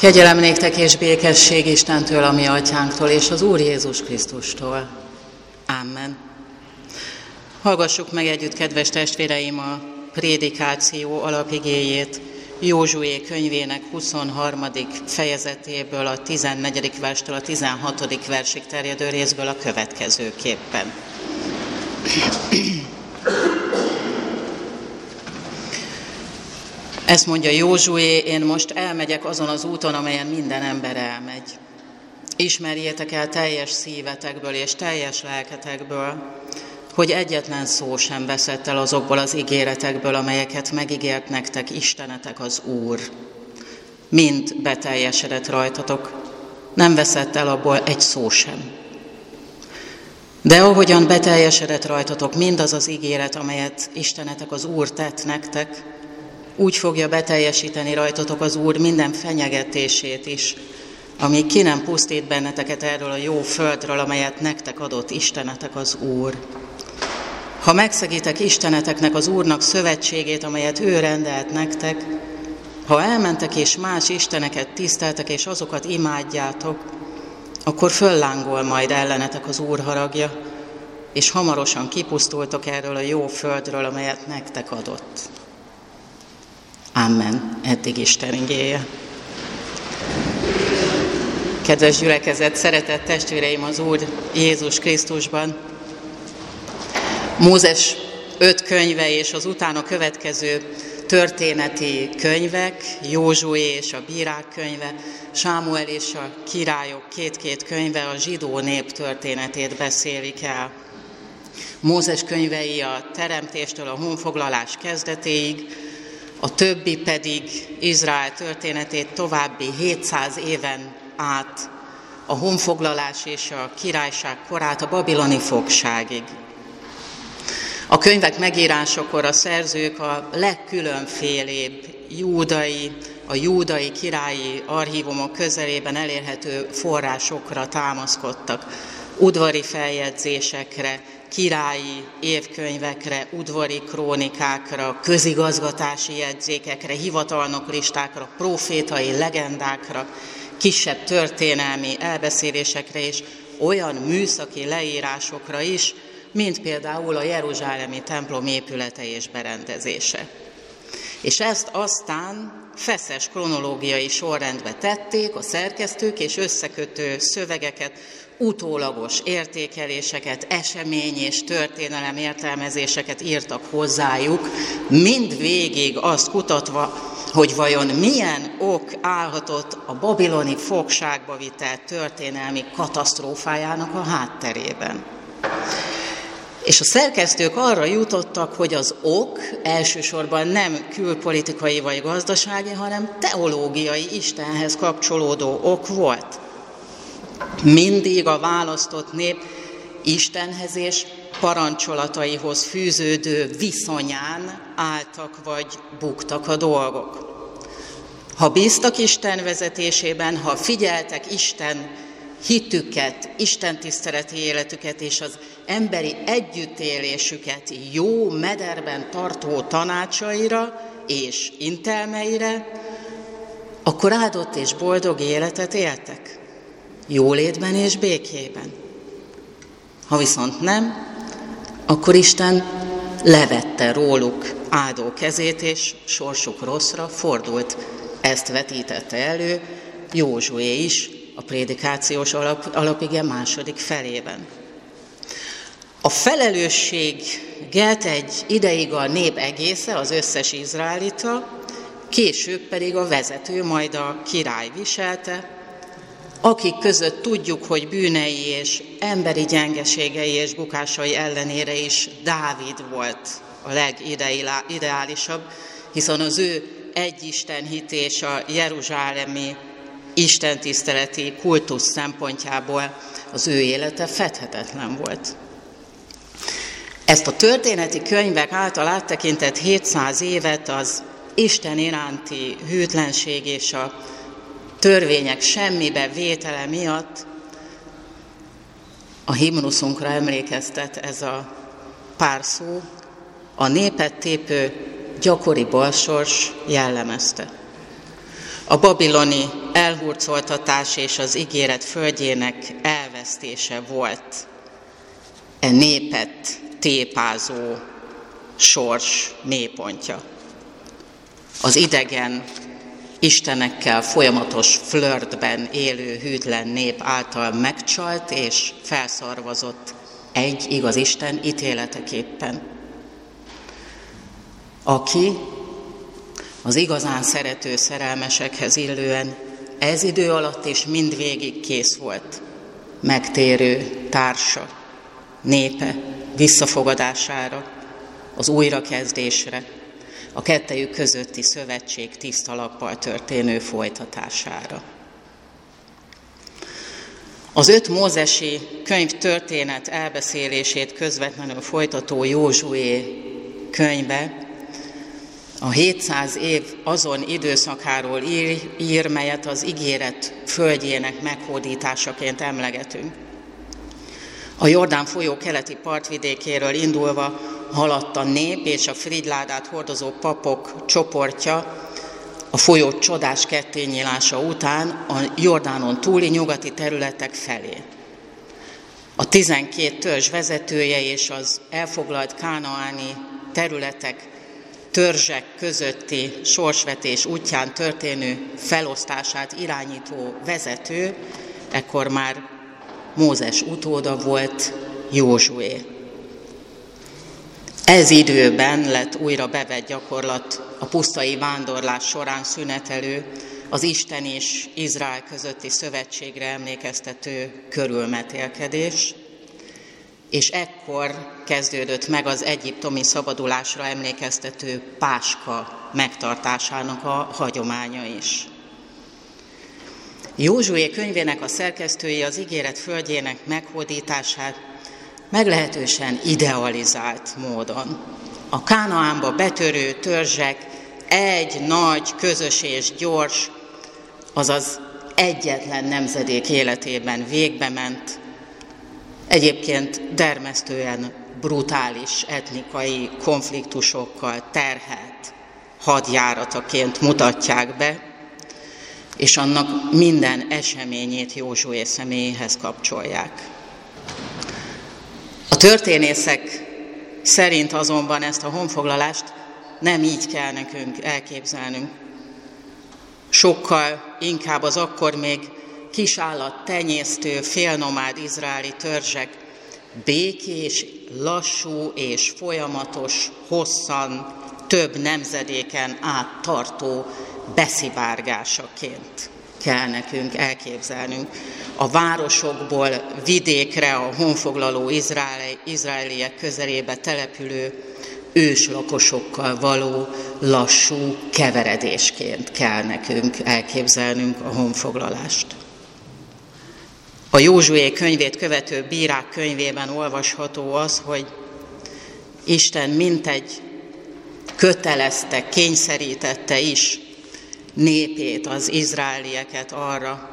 Kegyelem néktek és békesség Istentől, ami atyánktól, és az Úr Jézus Krisztustól. Amen. Hallgassuk meg együtt, kedves testvéreim, a prédikáció alapigéjét Józsué könyvének 23. fejezetéből, a 14. verstől a 16. versig terjedő részből a következőképpen. Ezt mondja Józsué, én most elmegyek azon az úton, amelyen minden ember elmegy. Ismerjétek el teljes szívetekből és teljes lelketekből, hogy egyetlen szó sem veszett el azokból az ígéretekből, amelyeket megígért nektek Istenetek az Úr. Mind beteljesedett rajtatok, nem veszett el abból egy szó sem. De ahogyan beteljesedett rajtatok mindaz az ígéret, amelyet Istenetek az Úr tett nektek, úgy fogja beteljesíteni rajtatok az Úr minden fenyegetését is, ami ki nem pusztít benneteket erről a jó földről, amelyet nektek adott Istenetek az Úr. Ha megszegítek Isteneteknek az Úrnak szövetségét, amelyet ő rendelt nektek, ha elmentek és más isteneket tiszteltek, és azokat imádjátok, akkor föllángol majd ellenetek az Úr haragja, és hamarosan kipusztultok erről a jó földről, amelyet nektek adott. Amen. Eddig Isten igéje. Kedves gyülekezet, szeretett testvéreim az Úr Jézus Krisztusban, Mózes öt könyve és az utána következő történeti könyvek, Józsué és a bírák könyve, Sámuel és a királyok két-két könyve a zsidó nép történetét beszélik el. Mózes könyvei a teremtéstől a honfoglalás kezdetéig, a többi pedig Izrael történetét további 700 éven át, a honfoglalás és a királyság korát a babiloni fogságig. A könyvek megírásakor a szerzők a legkülönfélébb júdai, a júdai királyi archívumok közelében elérhető forrásokra támaszkodtak, udvari feljegyzésekre, királyi évkönyvekre, udvari krónikákra, közigazgatási jegyzékekre, hivatalnok listákra, profétai legendákra, kisebb történelmi elbeszélésekre és olyan műszaki leírásokra is, mint például a Jeruzsálemi templom épülete és berendezése. És ezt aztán feszes kronológiai sorrendbe tették a szerkesztők, és összekötő szövegeket, utólagos értékeléseket, esemény és történelem értelmezéseket írtak hozzájuk, mind végig azt kutatva, hogy vajon milyen ok állhatott a babiloni fogságba vitelt történelmi katasztrófájának a hátterében. És a szerkesztők arra jutottak, hogy az ok elsősorban nem külpolitikai vagy gazdasági, hanem teológiai Istenhez kapcsolódó ok volt. Mindig a választott nép Istenhez és parancsolataihoz fűződő viszonyán álltak vagy buktak a dolgok. Ha bíztak Isten vezetésében, ha figyeltek Isten hitüket, Isten tiszteleti életüket és az emberi együttélésüket jó mederben tartó tanácsaira és intelmeire, akkor áldott és boldog életet éltek, jólétben és békében. Ha viszont nem, akkor Isten levette róluk áldó kezét, és sorsuk rosszra fordult. Ezt vetítette elő Józsué is a prédikációs alap, alapige második felében. A felelősséget egy ideig a nép egésze, az összes izraelita, később pedig a vezető, majd a király viselte, akik között tudjuk, hogy bűnei és emberi gyengeségei és bukásai ellenére is Dávid volt a legideálisabb, hiszen az ő egyisten hités a jeruzsálemi istentiszteleti kultusz szempontjából az ő élete fedhetetlen volt. Ezt a történeti könyvek által áttekintett 700 évet az Isten iránti hűtlenség és a törvények semmibe vétele miatt a himnuszunkra emlékeztet ez a pár szó, a népet tépő gyakori balsors jellemezte. a babiloni elhurcoltatás és az ígéret földjének elvesztése volt e népet tépázó sors mélypontja. Az idegen, istenekkel folyamatos flörtben élő hűtlen nép által megcsalt és felszarvazott egy igaz Isten ítéleteképpen, aki az igazán szerető szerelmesekhez illően ez idő alatt is mindvégig kész volt, megtérő társa, népe visszafogadására, az újrakezdésre, a kettejük közötti szövetség tiszta lappal történő folytatására. Az öt mózesi könyv történet elbeszélését közvetlenül folytató Józsué könyve a 700 év azon időszakáról ír, ír, melyet az ígéret földjének meghódításaként emlegetünk. A Jordán folyó keleti partvidékéről indulva haladt a nép és a frigyládát hordozó papok csoportja a folyó csodás kettényílása után a Jordánon túli nyugati területek felé. A 12 törzs vezetője és az elfoglalt kánaáni területek törzsek közötti sorsvetés útján történő felosztását irányító vezető, ekkor már Mózes utóda volt Józsué. Ez időben lett újra bevett gyakorlat a pusztai vándorlás során szünetelő, az Isten és Izrael közötti szövetségre emlékeztető körülmetélkedés, és ekkor kezdődött meg az egyiptomi szabadulásra emlékeztető Páska megtartásának a hagyománya is. Józsué könyvének a szerkesztői az ígéret földjének meghódítását meglehetősen idealizált módon. A Kánaánba betörő törzsek egy nagy, közös és gyors, azaz egyetlen nemzedék életében végbe ment, egyébként dermesztően brutális etnikai konfliktusokkal terhelt hadjárataként mutatják be, és annak minden eseményét Józsué személyéhez kapcsolják. A történészek szerint azonban ezt a honfoglalást nem így kell nekünk elképzelnünk. Sokkal inkább az akkor még kisállat tenyésztő félnomád izraeli törzsek békés, lassú és folyamatos, hosszan, több nemzedéken át tartó beszivárgásaként kell nekünk elképzelnünk. A városokból vidékre, a honfoglaló izraeli, izraeliek közelébe települő őslakosokkal való lassú keveredésként kell nekünk elképzelnünk a honfoglalást. A Józsué könyvét követő bírák könyvében olvasható az, hogy Isten mintegy kötelezte, kényszerítette is népét, az izraelieket arra,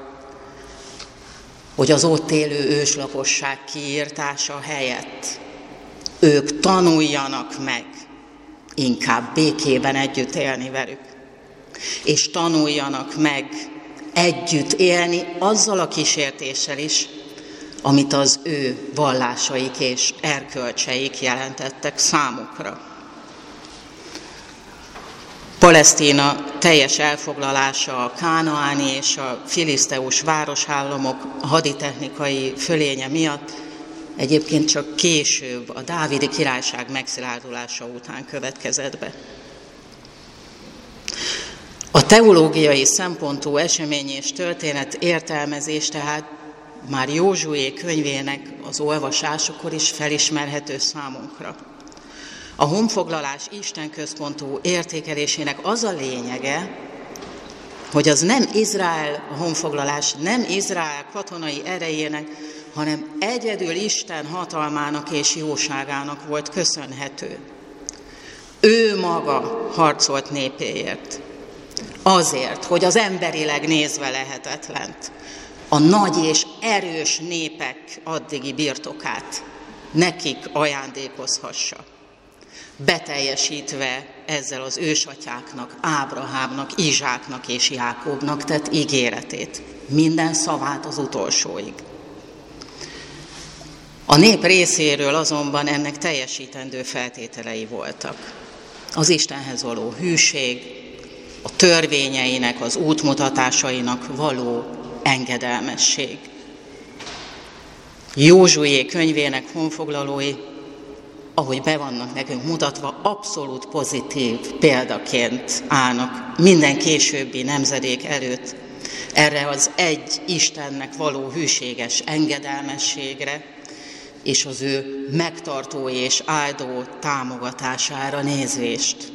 hogy az ott élő őslakosság kiírtása helyett ők tanuljanak meg inkább békében együtt élni velük, és tanuljanak meg együtt élni azzal a kísértéssel is, amit az ő vallásaik és erkölcseik jelentettek számukra. Palesztina teljes elfoglalása a kánaáni és a filiszteus városállamok haditechnikai fölénye miatt egyébként csak később, a Dávidi királyság megszilárdulása után következett be. A teológiai szempontú esemény és történet értelmezés tehát már Józsué könyvének az olvasásakor is felismerhető számunkra. A honfoglalás Isten központú értékelésének az a lényege, hogy az nem Izrael, a honfoglalás nem Izrael katonai erejének, hanem egyedül Isten hatalmának és jóságának volt köszönhető. Ő maga harcolt népéért. Azért, hogy az emberileg nézve lehetetlent, a nagy és erős népek addigi birtokát nekik ajándékozhassa. Beteljesítve ezzel az ősatyáknak, Ábrahámnak, Izsáknak és Jákobnak tett ígéretét. Minden szavát az utolsóig. A nép részéről azonban ennek teljesítendő feltételei voltak. Az Istenhez való hűség, a törvényeinek, az útmutatásainak való engedelmesség. Józsué könyvének honfoglalói, ahogy be vannak nekünk mutatva, abszolút pozitív példaként állnak minden későbbi nemzedék előtt erre az egy Istennek való hűséges engedelmességre, és az ő megtartó és áldó támogatására nézvést.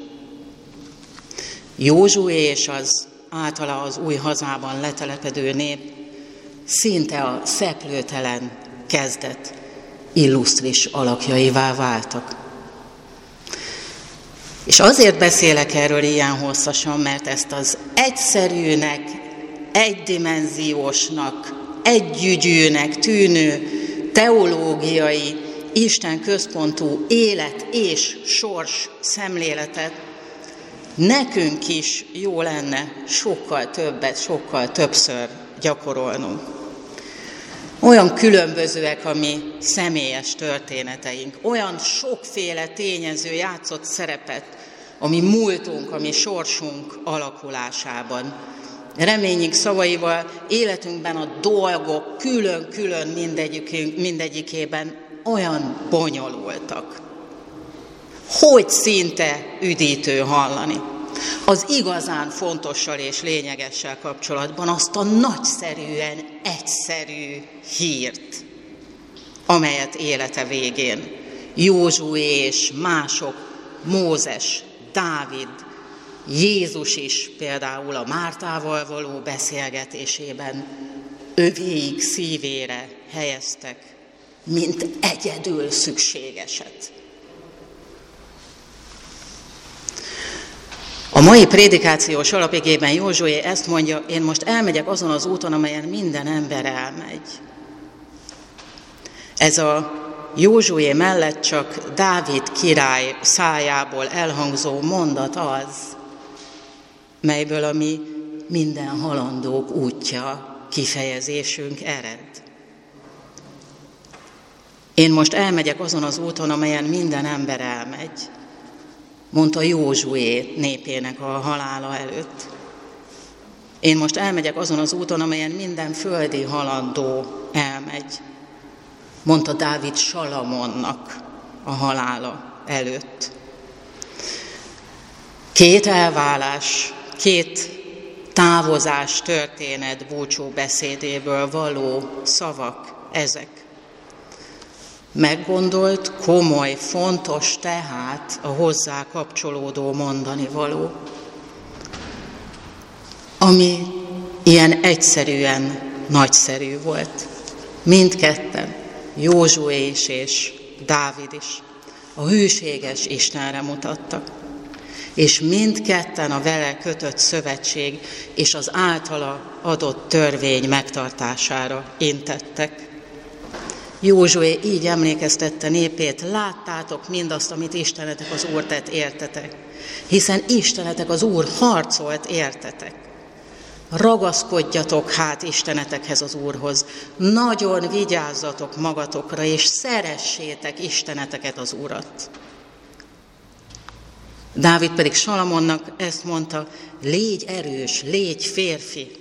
Józsué és az általa az új hazában letelepedő nép szinte a szeplőtelen kezdet illusztris alakjaivá váltak. És azért beszélek erről ilyen hosszasan, mert ezt az egyszerűnek, egydimenziósnak, együgyűnek tűnő teológiai, Isten központú élet és sors szemléletet nekünk is jó lenne sokkal többet, sokkal többször gyakorolnunk. Olyan különbözőek a mi személyes történeteink, olyan sokféle tényező játszott szerepet a mi múltunk, a mi sorsunk alakulásában. Reményünk szavaival életünkben a dolgok külön-külön mindegyikében olyan bonyolultak, hogy szinte üdítő hallani. Az igazán fontossal és lényegessel kapcsolatban azt a nagyszerűen egyszerű hírt, amelyet élete végén Józsué és mások, Mózes, Dávid, Jézus is például a Mártával való beszélgetésében övéig szívére helyeztek, mint egyedül szükségeset. A mai prédikációs alapigében Józsué ezt mondja, én most elmegyek azon az úton, amelyen minden ember elmegy. Ez a Józsué mellett csak Dávid király szájából elhangzó mondat az, melyből a mi minden halandók útja kifejezésünk ered. Én most elmegyek azon az úton, amelyen minden ember elmegy, mondta Józsué népének a halála előtt. Én most elmegyek azon az úton, amelyen minden földi halandó elmegy, mondta Dávid Salamonnak a halála előtt. Két elválás két távozás történet búcsú beszédéből való szavak ezek. Meggondolt, komoly, fontos tehát a hozzá kapcsolódó mondani való, ami ilyen egyszerűen nagyszerű volt. Mindketten, Józsué is és Dávid is, a hűséges Istenre mutattak és mindketten a vele kötött szövetség és az általa adott törvény megtartására intettek. Józsué így emlékeztette népét, láttátok mindazt, amit Istenetek az Úr tett, értetek. Hiszen Istenetek az Úr harcolt, értetek. Ragaszkodjatok hát Istenetekhez az Úrhoz, nagyon vigyázzatok magatokra, és szeressétek Isteneteket az Urat. Dávid pedig Salamonnak ezt mondta, légy erős, légy férfi,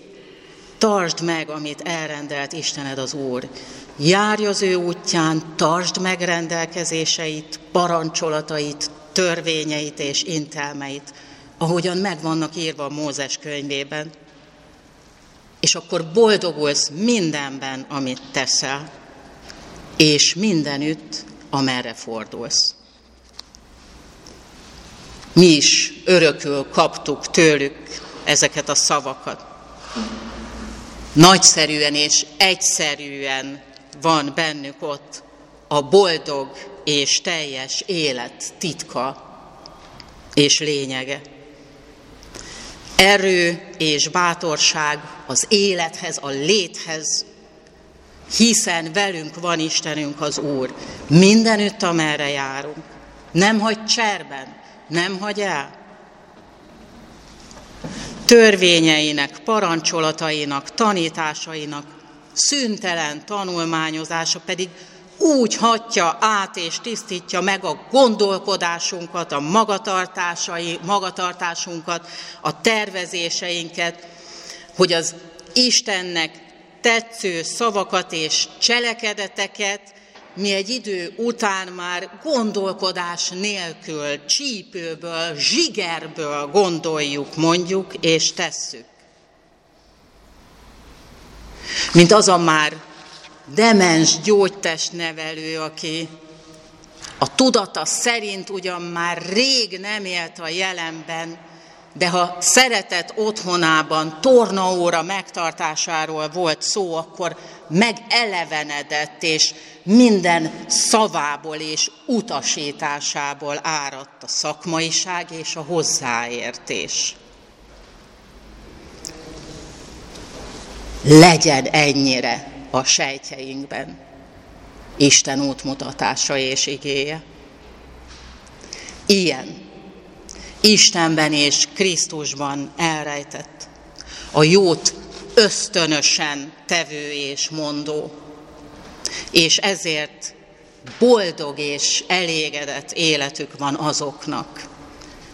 tartsd meg, amit elrendelt Istened az Úr. Járj az ő útján, tartsd meg rendelkezéseit, parancsolatait, törvényeit és intelmeit, ahogyan meg vannak írva a Mózes könyvében. És akkor boldogulsz mindenben, amit teszel, és mindenütt, amerre fordulsz. Mi is örökül kaptuk tőlük ezeket a szavakat. Nagyszerűen és egyszerűen van bennük ott a boldog és teljes élet titka és lényege. Erő és bátorság az élethez, a léthez, hiszen velünk van Istenünk az Úr, mindenütt, amerre járunk Nem hagy cserben, nem hagy el. Törvényeinek, parancsolatainak, tanításainak szüntelen tanulmányozása pedig úgy hatja át és tisztítja meg a gondolkodásunkat, a magatartásai, magatartásunkat, a tervezéseinket, hogy az Istennek tetsző szavakat és cselekedeteket mi egy idő után már gondolkodás nélkül, csípőből, zsigerből gondoljuk, mondjuk és tesszük. Mint az a már demens gyógytestnevelő, aki a tudata szerint ugyan már rég nem élt a jelenben, de ha szeretett otthonában tornaóra megtartásáról volt szó, akkor megelevenedett, és minden szavából és utasításából áradt a szakmaiság és a hozzáértés. Legyen ennyire a sejtjeinkben Isten útmutatása és igéje. Ilyen Istenben és Krisztusban elrejtett, a jót ösztönösen tevő és mondó, és ezért boldog és elégedett életük van azoknak,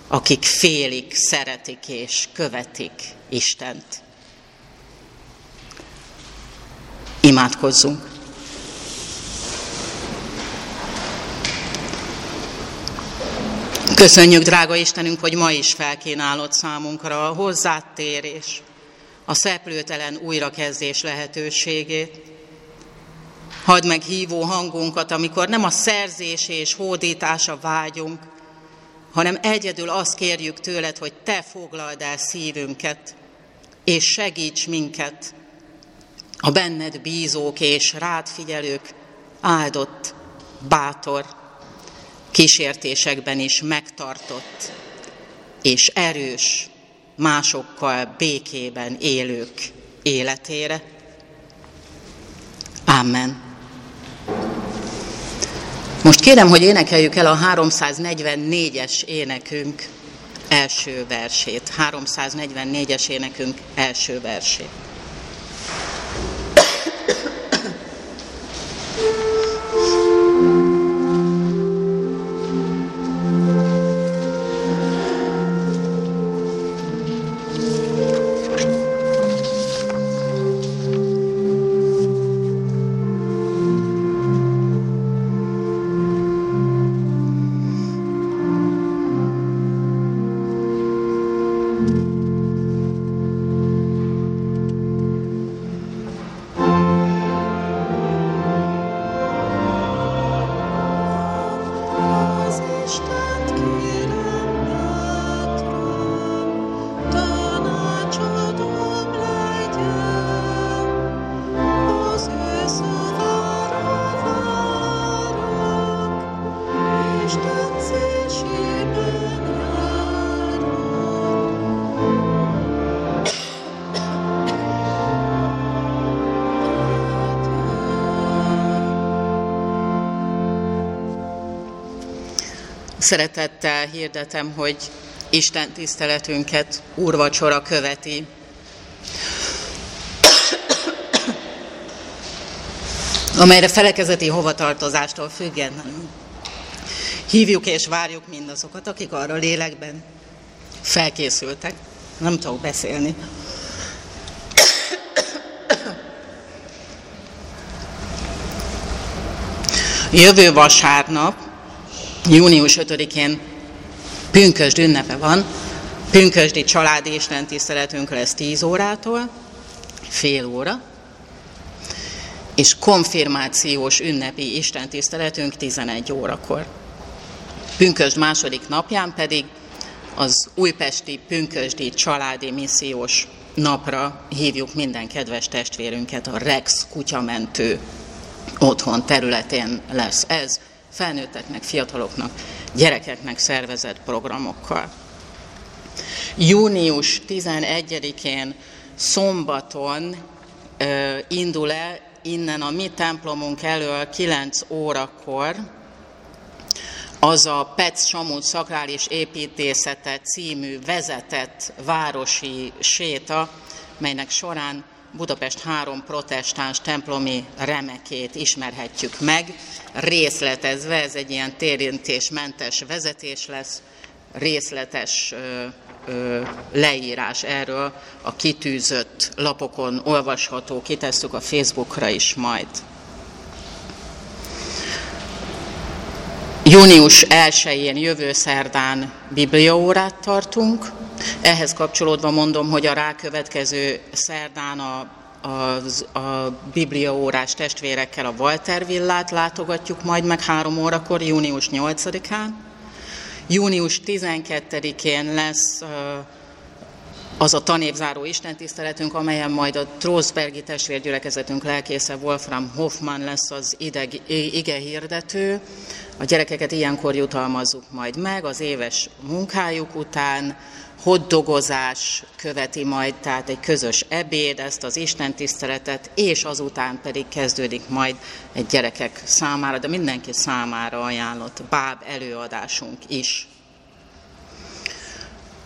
akik félik, szeretik és követik Istent. Imádkozzunk! Köszönjük, drága Istenünk, hogy ma is felkínálod számunkra a hozzátérés, a szeplőtelen újrakezdés lehetőségét. Hadd meg hívó hangunkat, amikor nem a szerzés és hódítása vágyunk, hanem egyedül azt kérjük tőled, hogy te foglald el szívünket, és segíts minket, a benned bízók és rád figyelők áldott, bátor, kísértésekben is megtartott és erős, másokkal békében élők életére. Amen. Most kérem, hogy énekeljük el a 344-es énekünk első versét. 344-es énekünk első versét. Szeretettel hirdetem, hogy Isten tiszteletünket úrvacsora követi. amelyre felekezeti hovatartozástól függetlenül hívjuk és várjuk mindazokat, akik arra lélekben felkészültek. Nem tudok beszélni. Jövő vasárnap június 5-én pünkösd ünnepe van, pünkösdi családi istentiszteletünk lesz 10 órától, fél óra, és konfirmációs ünnepi istentiszteletünk 11 órakor. Pünkösd második napján pedig az újpesti pünkösdi családi missziós napra hívjuk minden kedves testvérünket a Rex kutyamentő otthon területén lesz ez felnőtteknek, fiataloknak, gyerekeknek szervezett programokkal. Június 11-én szombaton ö, indul el innen a mi templomunk elől 9 órakor az a Petsz Samut Szakrális Építészete című vezetett városi séta, melynek során Budapest három protestáns templomi remekét ismerhetjük meg, részletezve, ez egy ilyen térintésmentes vezetés lesz, részletes leírás erről a kitűzött lapokon olvasható, kitesszük a Facebookra is majd. Június 1-én jövő szerdán bibliaórát tartunk. Ehhez kapcsolódva mondom, hogy a rákövetkező szerdán a, a, a bibliaórás testvérekkel a Walter villát látogatjuk majd meg három órakor, június 8-án. Június 12-én lesz az a tanévzáró istentiszteletünk, amelyen majd a Trózbergi testvérgyülekezetünk lelkésze Wolfram Hoffman lesz az ideg, ige hirdető. A gyerekeket ilyenkor jutalmazzuk majd meg az éves munkájuk után, hoddogozás követi majd, tehát egy közös ebéd, ezt az Isten tiszteletet, és azután pedig kezdődik majd egy gyerekek számára, de mindenki számára ajánlott báb előadásunk is.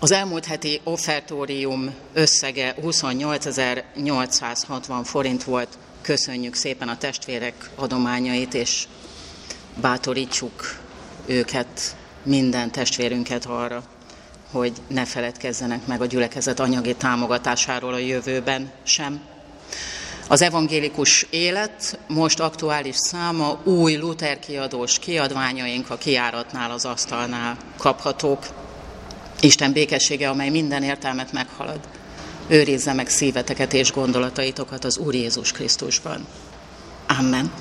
Az elmúlt heti offertórium összege 28.860 forint volt. Köszönjük szépen a testvérek adományait, és bátorítsuk őket, minden testvérünket arra, hogy ne feledkezzenek meg a gyülekezet anyagi támogatásáról a jövőben sem. Az evangélikus élet most aktuális száma új Luther kiadós kiadványaink a kiáratnál, az asztalnál kaphatók. Isten békessége, amely minden értelmet meghalad, őrizze meg szíveteket és gondolataitokat az Úr Jézus Krisztusban. Amen.